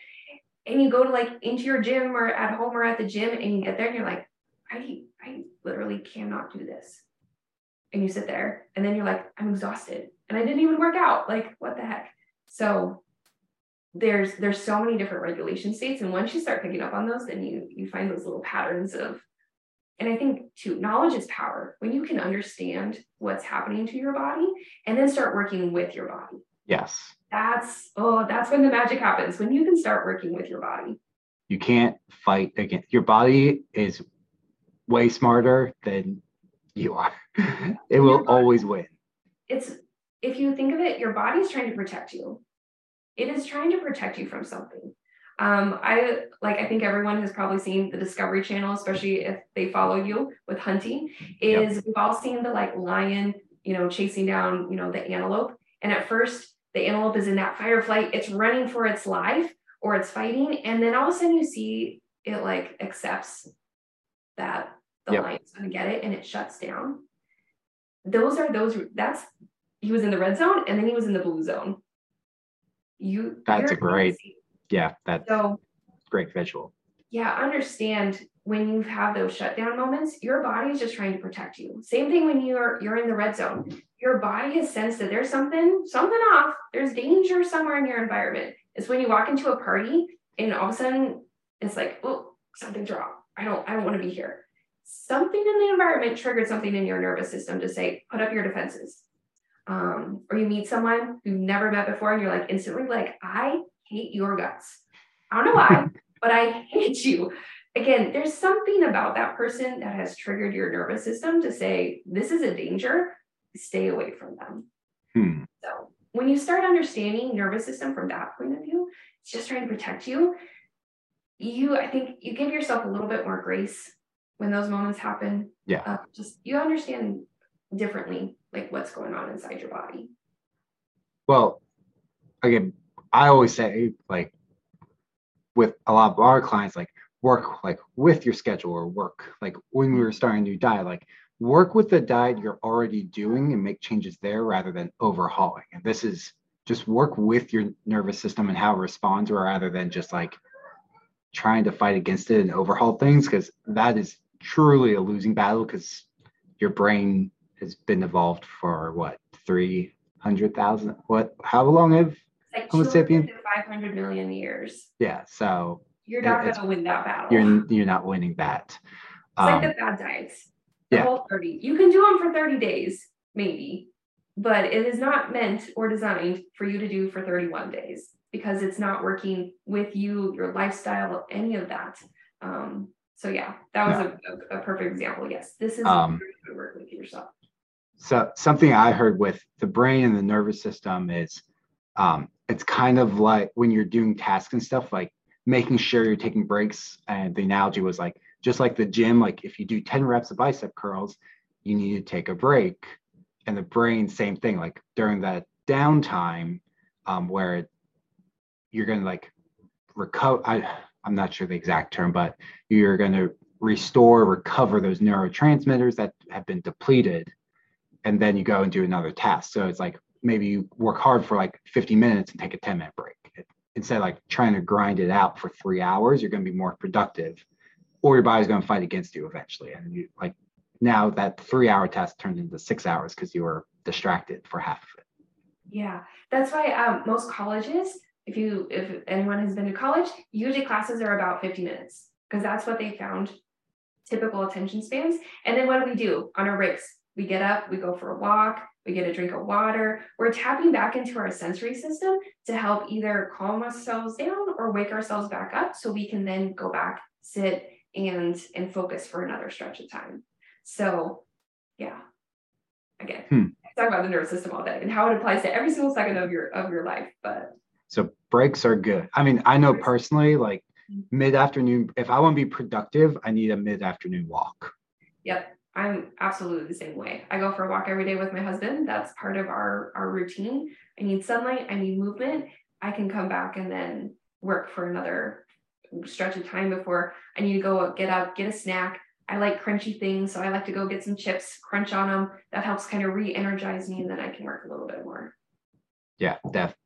and you go to like into your gym or at home or at the gym, and you get there and you're like, I, I literally cannot do this. And you sit there, and then you're like, I'm exhausted and I didn't even work out. Like, what the heck? So there's there's so many different regulation states. And once you start picking up on those, then you you find those little patterns of and I think too, knowledge is power. When you can understand what's happening to your body and then start working with your body. Yes. That's oh, that's when the magic happens. When you can start working with your body. You can't fight against your body is way smarter than you are. it will always win. It's if you think of it, your body is trying to protect you. It is trying to protect you from something. Um, I like I think everyone has probably seen the Discovery Channel, especially if they follow you with hunting, is yep. we've all seen the like lion, you know, chasing down, you know, the antelope. And at first the antelope is in that fight or flight, it's running for its life or it's fighting. And then all of a sudden you see it like accepts that the yep. lion's gonna get it and it shuts down. Those are those that's he was in the red zone and then he was in the blue zone. You that's a great yeah, that's so great visual. Yeah, understand when you have those shutdown moments, your body is just trying to protect you. Same thing when you're you're in the red zone. Your body has sensed that there's something, something off. There's danger somewhere in your environment. It's when you walk into a party and all of a sudden it's like, oh, something's wrong. I don't, I don't want to be here. Something in the environment triggered something in your nervous system to say, put up your defenses um, or you meet someone you've never met before and you're like instantly like, I hate your guts. I don't know why, but I hate you. Again, there's something about that person that has triggered your nervous system to say, this is a danger, stay away from them. Hmm. So when you start understanding nervous system from that point of view, it's just trying to protect you. You, I think you give yourself a little bit more grace when those moments happen. Yeah. Uh, just you understand differently like what's going on inside your body. Well, again, I always say like with a lot of our clients, like work like with your schedule or work like when we were starting a new diet, like work with the diet you're already doing and make changes there rather than overhauling. And this is just work with your nervous system and how it responds rather than just like trying to fight against it and overhaul things because that is truly a losing battle because your brain has been evolved for what three hundred thousand what how long have Like Homo sapien- 500 million years. yeah so You're not It's- going to win that battle. you're you're not winning that It's like um, the bad diets. The yeah. whole 30. You can do them for 30 days, maybe, but it is not meant or designed for you to do for 31 days because it's not working with you, your lifestyle, any of that. Um, so yeah, that was a, a, a perfect example. Yes, this is Um, work with yourself. So something I heard with the brain and the nervous system is um, it's kind of like when you're doing tasks and stuff, like making sure you're taking breaks. And the analogy was like just like the gym, like if you do 10 reps of bicep curls, you need to take a break. And the brain, same thing, like during that downtime um, where you're gonna like recover. I'm not sure the exact term, but you're gonna restore, recover those neurotransmitters that have been depleted and then you go and do another task. So it's like maybe you work hard for like 50 minutes and take a 10 minute break. Instead of like trying to grind it out for three hours, you're going to be more productive or your body's going to fight against you eventually. And you like now that three hour task turned into six hours because you were distracted for half of it. Yeah, that's why um, most colleges, if you if anyone has been to college, usually classes are about 50 minutes because that's what they found typical attention spans. And then what do we do on our breaks? We get up, we go for a walk, we get a drink of water. We're tapping back into our sensory system to help either calm ourselves down or wake ourselves back up so we can then go back, sit and and focus for another stretch of time. So yeah. Again, Hmm. talk about the nervous system all day and how it applies to every single second of your of your life. But So breaks are good. I mean, I know personally, like mid afternoon, if I want to be productive, I need a mid afternoon walk. Yep, I'm absolutely the same way. I go for a walk every day with my husband. That's part of our our routine. I need sunlight. I need movement. I can come back and then work for another stretch of time before I need to go get up, get a snack. I like crunchy things, so I like to go get some chips, crunch on them. That helps kind of re-energize me, and then I can work a little bit more. Yeah, def-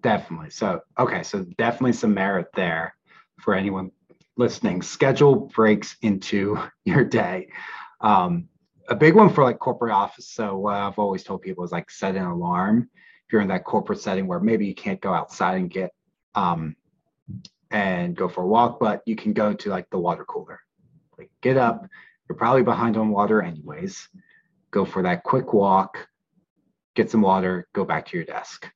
definitely. So, okay, so definitely some merit there for anyone listening. Schedule breaks into your day. Um, a big one for like corporate office. So, what I've always told people is like set an alarm if you're in that corporate setting where maybe you can't go outside and get um, and go for a walk, but you can go to like the water cooler. Like, get up. You're probably behind on water, anyways. Go for that quick walk, get some water, go back to your desk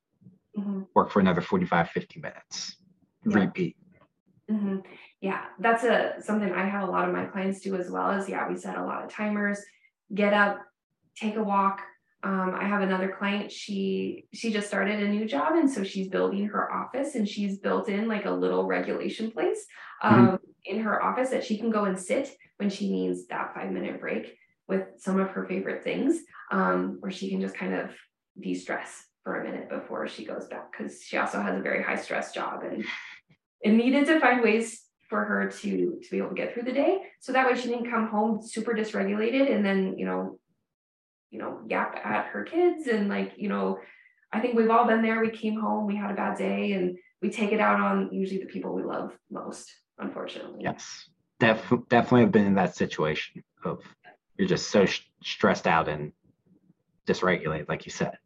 Mhm. work for another 45 50 minutes Yeah. repeat hmm Yeah, that's a something I have a lot of my clients do as well. As yeah, we set a lot of timers. Get up, take a walk. Um, I have another client. She she just started a new job, and so she's building her office, and she's built in like a little regulation place um, in her office that she can go and sit when she needs that five minute break with some of her favorite things, um, where she can just kind of de stress for a minute before she goes back because she also has a very high stress job and and needed to find ways for her to to be able to get through the day. So that way she didn't come home super dysregulated and then you know you know yap at her kids and like you know i think we've all been there. We came home we had a bad day and we take it out on usually the people we love most unfortunately. Yes. Def- definitely have been in that situation of you're just so sh- stressed out and dysregulated like you said.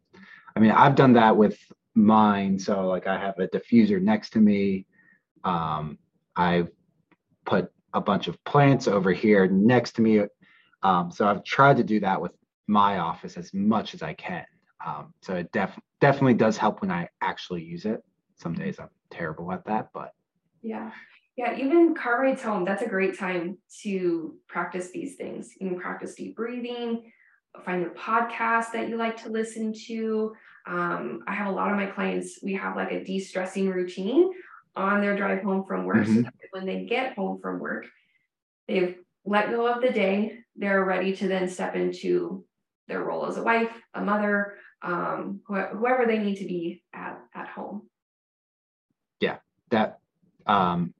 I mean i've done that with mine. So like i have a diffuser next to me. Um, i've put a bunch of plants over here next to me um, so i've tried to do that with my office as much as i can um, so it def- definitely does help when i actually use it some days i'm terrible at that but Yeah. Yeah. Even car rides home, that's a great time to practice these things. You can practice deep breathing, find a podcast that you like to listen to. Um, I have a lot of my clients, we have like a de stressing routine on their drive home from work. So Mhm. that when they get home from work, they've let go of the day, they're ready to then step into their role as a wife, a mother, um, wh- whoever they need to be at, at home. Yeah, that. Um,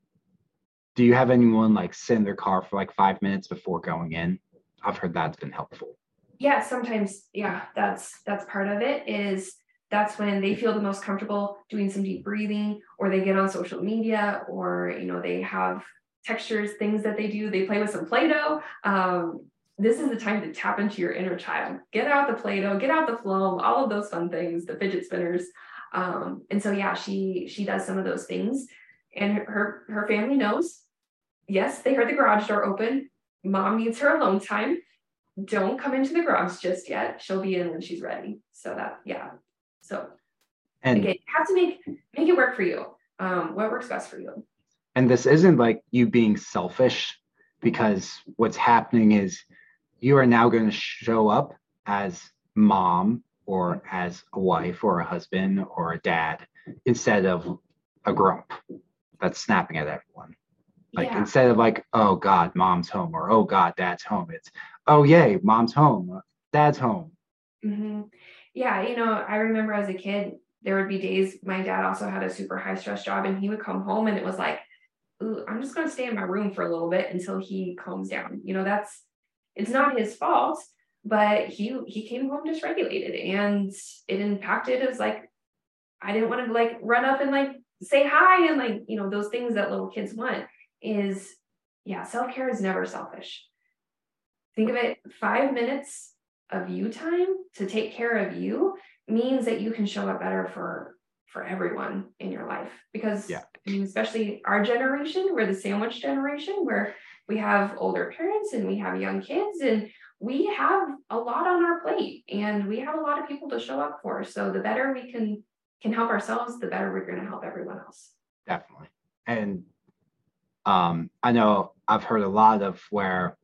do you have anyone like sit in their car for like five minutes before going in? I've heard that's been helpful. Yeah, sometimes, yeah, that's that's part of it. Is that's when they feel the most comfortable doing some deep breathing, or they get on social media, or you know they have textures, things that they do. They play with some Play-Doh. Um, this is the time to tap into your inner child. Get out the Play-Doh, get out the floam, all of those fun things, the fidget spinners. Um, and so yeah, she she does some of those things, and her her family knows. Yes, they heard the garage door open. Mom needs her alone time. Don't come into the garage just yet. She'll be in when she's ready. So that yeah. So And again, you have to make make it work for you. Um, what works best for you. and this isn't like you being selfish because what's happening is you are now going to show up as mom or as a wife or a husband or a dad instead of a grump that's snapping at everyone like yeah. instead of like oh god mom's home or oh god dad's home it's oh yay mom's home dad's home hmm Yeah, you know, I remember as a kid, there would be days my dad also had a super high stress job and he would come home and it was like, Ooh, I'm just gonna stay in my room for a little bit until he calms down. You know, that's it's not his fault, but he he came home dysregulated and it impacted as like I didn't want to like run up and like say hi and like, you know, those things that little kids want is yeah, self-care is never selfish. Think of it five minutes of you time to take care of you means that you can show up better for for everyone in your life. Because Yeah. I mean, especially our generation we're the sandwich generation where we have older parents and we have young kids and we have a lot on our plate and we have a lot of people to show up for. So the better we can can help ourselves the better we're going to help everyone else. Definitely. And um i know i've heard a lot of where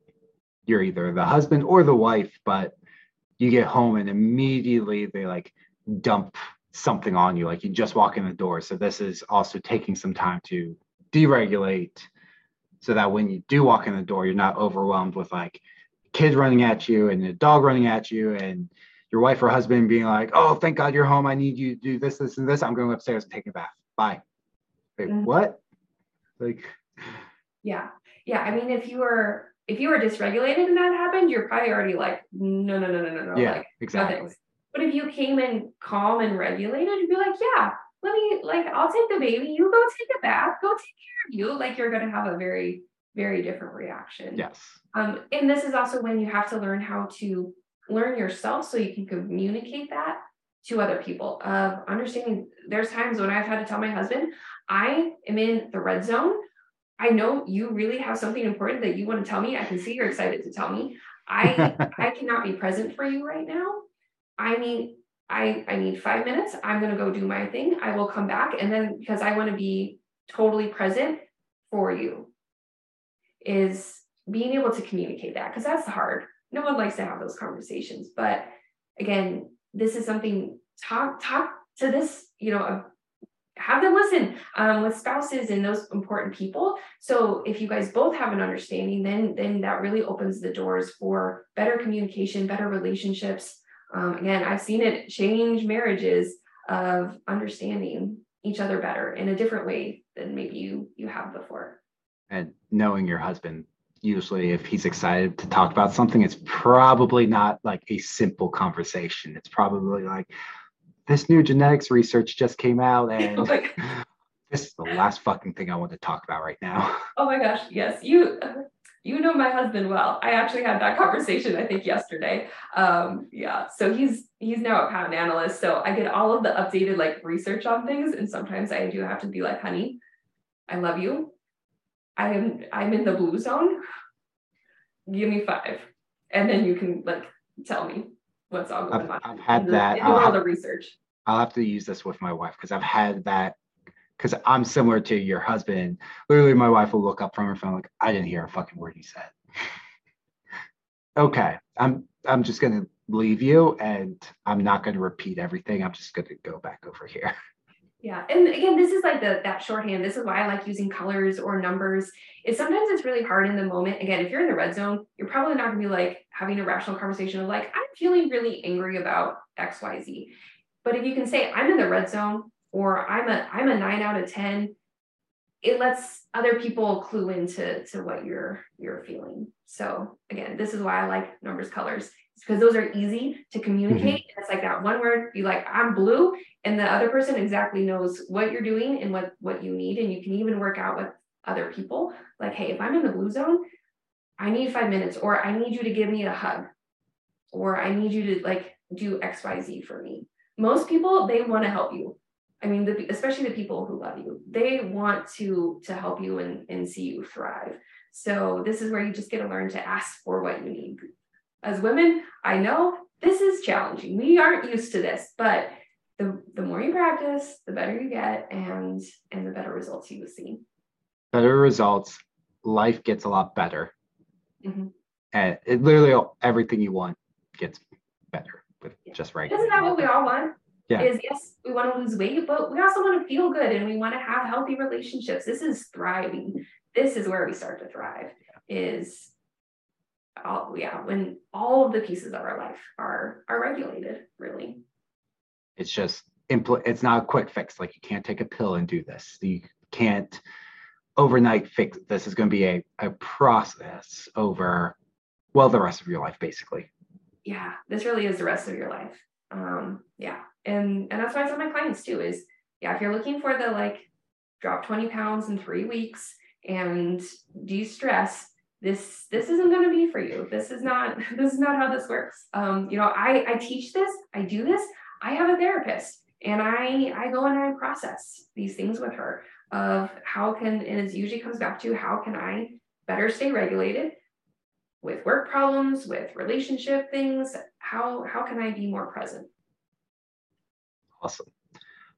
you're either the husband or the wife but you get home and immediately they like dump something on you like you just walk in the door so this is also taking some time to deregulate so that when you do walk in the door you're not overwhelmed with like kids running at you and a dog running at you and your wife or husband being like oh thank god you're home i need you to do this this and this i'm going upstairs and taking a bath bye Wait, Mhm. what like Yeah. Yeah. I mean, if you were if you were dysregulated and that happened, you're probably already like, no, no, no, no, no, no. yeah Like, exactly thanks. But if you came in calm and regulated, you'd be like, yeah, let me like I'll take the baby, you go take a bath, go take care of you. Like you're gonna have a very, very different reaction. yes Um, and this is also when you have to learn how to learn yourself so you can communicate that to other people of understanding there's times when I've had to tell my husband, I am in the red zone. I know you really have something important that you want to tell me. I can see you're excited to tell me. I I cannot be present for you right now. I mean, I I need 5 minutes. I'm going to go do my thing. I will come back and then because I want to be totally present for you is being able to communicate that because that's hard. No one likes to have those conversations, but again, this is something talk talk to this, you know, have them listen um, with spouses and those important people. So if you guys both have an understanding, then then that really opens the doors for better communication, better relationships. Um, again, I've seen it change marriages of understanding each other better in a different way than maybe you you have before. and knowing your husband usually if he's excited to talk about something it's probably not like a simple conversation it's probably like this new genetics research just came out and Like, this is the last fucking thing i want to talk about right now Oh my gosh, yes, you you know my husband well. I actually had that conversation I think yesterday. Um, yeah, so he's he's now a patent analyst, so I get all of the updated like research on things, and sometimes I do have to be like, honey, I love you. I am I'm in the blue zone. Give me five, and then you can like tell me what's all going I've- on. I've had in the, that. in the I'll world have- of research. i'll have to use this with my wife because i've had that because i'm similar to your husband literally my wife will look up from her phone like i didn't hear a fucking word you said okay i'm i'm just going to leave you and i'm not going to repeat everything i'm just going to go back over here Yeah. And again, this is like the that shorthand. This is why I like using colors or numbers. Is sometimes it's really hard in the moment. Again, if you're in the red zone, you're probably not gonna be like having a rational conversation of like, I'm feeling really angry about XYZ. But if you can say, I'm in the red zone, or I'm a I'm a nine out of 10, it lets other people clue into to what you're you're feeling. So again, this is why I like numbers, colors because those are easy to communicate. Mm-hmm. It's like that one word, you like, I'm blue, and the other person exactly knows what you're doing and what what you need. And you can even work out with other people. Like, hey, if I'm in the blue zone, I need five minutes, or I need you to give me a hug, or I need you to like do XYZ for me. Most people, they want to help you. I mean, the, especially the people who love you, they want to to help you and, and see you thrive. So this is where you just get to learn to ask for what you need as women, I know this is challenging. We aren't used to this, but the, the more you practice, the better you get and and the better results you will see. Better results, life gets a lot better. Mm-hmm. And it literally everything you want gets better with yeah. just right. Isn't that what we all want? Yeah. Is yes, we want to lose weight, but we also want to feel good and we want to have healthy relationships. This is thriving. This is where we start to thrive. Is all yeah when all of the pieces of our life are are regulated really. It's just impl- it's not a quick fix like you can't take a pill and do this. You can't overnight fix this is going to be a, a process over well the rest of your life basically. Yeah this really is the rest of your life. Um yeah and and that's why i tell my clients too is yeah if you're looking for the like drop 20 pounds in three weeks and de-stress this this isn't going to be for you. This is not this is not how this works. Um, you know i i teach this i do this i have a therapist and i i go in and i process these things with her of how can and it usually comes back to how can i better stay regulated with work problems with relationship things? How how can i be more present? Awesome.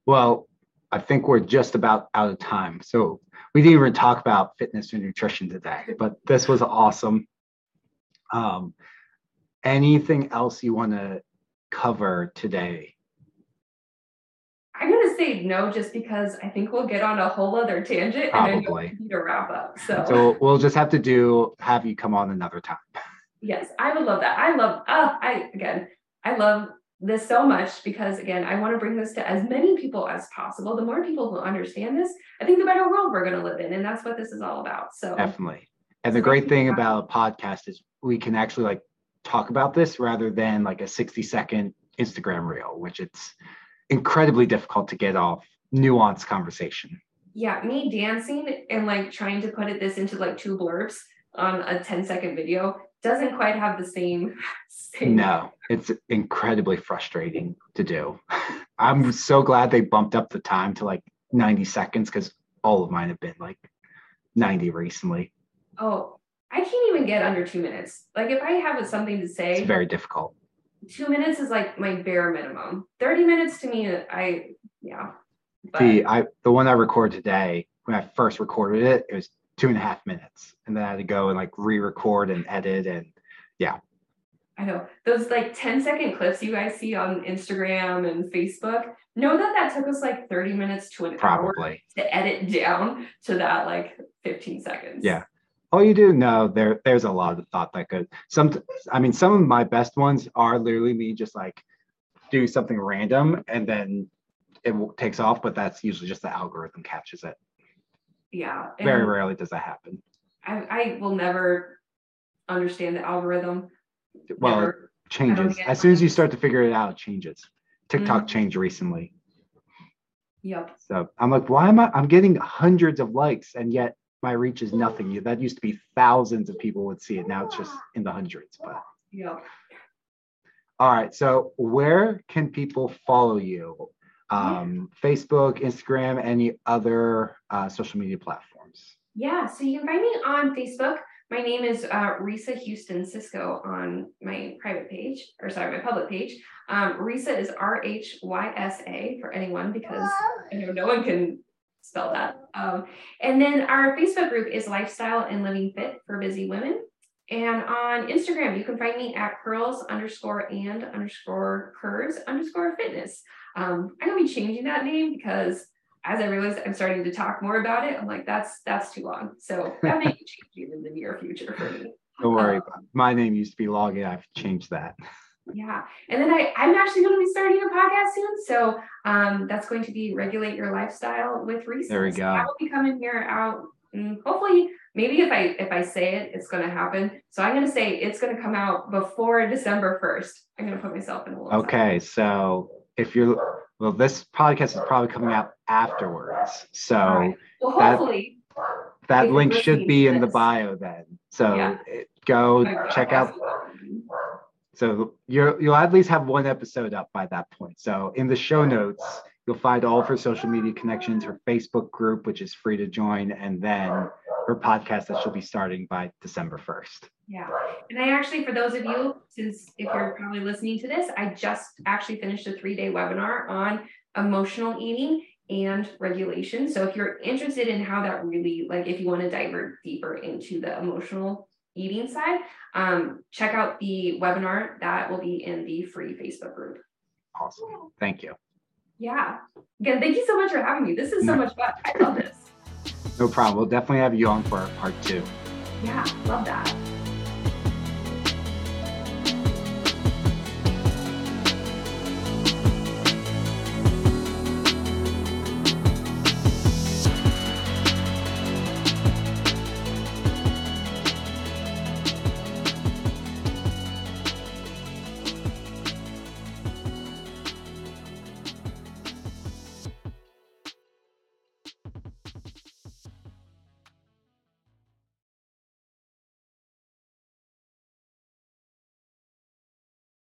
Well i think we're just about out of time so we didn't even talk about fitness and nutrition today, but this was awesome. Um, anything else you want to cover today? I'm going to say no, just because I think we'll get on a whole other tangent Probably. and need to wrap up. So. so we'll just have to do have you come on another time. Yes, I would love that. I love. Uh, I again, I love this so much because again i want to bring this to as many people as possible. The more people who understand this i think the better world we're going to live in and that's what this is all about so. Definitely. And the great thing about a podcast is we can actually like talk about this rather than like a 60 second instagram reel which it's incredibly difficult to get off nuanced conversation. Yeah me dancing and like trying to put it this into like two blurbs on a 10 second video doesn't quite have the same, same no it's incredibly frustrating to do. I'm so glad they bumped up the time to like 90 seconds because all of mine have been like 90 recently. Oh i can't even get under two minutes. Like if i have something to say it's very difficult. two minutes is like my bare minimum. 30 minutes to me i yeah but... the i the one i recorded today when i first recorded it it was two and a half minutes and then I had to go and like re-record and edit and yeah. I know those like 10 second clips you guys see on Instagram and Facebook. Know that that took us like 30 minutes to an Probably. hour to edit down to that like 15 seconds. Yeah. All you do know there there's a lot of thought that could some I mean some of my best ones are literally me just like do something random and then it takes off, but that's usually just the algorithm catches it yeah. Very rarely does that happen. I, I will never understand the algorithm. Well, never. it changes. As soon as you start to figure it out, it changes. TikTok mm-hmm. changed recently. Yep. So I'm like, why am I? I'm getting hundreds of likes, and yet my reach is nothing. That used to be thousands of people would see it. Now it's just in the hundreds. But yeah. All right. So where can people follow you? Um, yeah. Facebook, Instagram, any other uh, social media platforms? Yeah, so you can find me on Facebook. My name is uh, Rhysa Houston Sisco on my private page, or sorry, my public page. Um, Rhysa is R H Y S A for anyone because I know no one can spell that. Um, and then our Facebook group is Lifestyle and Living Fit for Busy Women. And on Instagram, you can find me at curls underscore and underscore curves underscore fitness. Um, I'm gonna be changing that name because as I realized I'm starting to talk more about it, I'm like, that's that's too long. So that may be changing in the near future for me. Don't worry. Um, My name used to be Logging. I've changed that. Yeah. And then I, I'm actually going to be starting a podcast soon. So um, that's going to be Regulate Your Lifestyle with Rhysa. There we go. I will be coming here out hopefully maybe if I if I say it, it's going to happen. So I'm going to say it's going to come out before December 1st. I'm going to put myself in a little. Okay, time. so if you're well, this podcast is probably coming out afterwards. So right. well, hopefully that, that link should be in the bio then. So yeah. it, go check out. So you're you'll at least have one episode up by that point. So in the show notes, you'll find all of her social media connections, her Facebook group, which is free to join, and then her podcast that she'll be starting by December 1st. Yeah. And I actually, for those of you, since if you're probably listening to this, I just actually finished a three day webinar on emotional eating and regulation. So if you're interested in how that really, like, if you want to dive deeper into the emotional eating side, um, check out the webinar that will be in the free Facebook group. Awesome. Thank you. Yeah. Again, thank you so much for having me. This is so much fun. I love this. No problem. We'll definitely have you on for part two. Yeah, love that.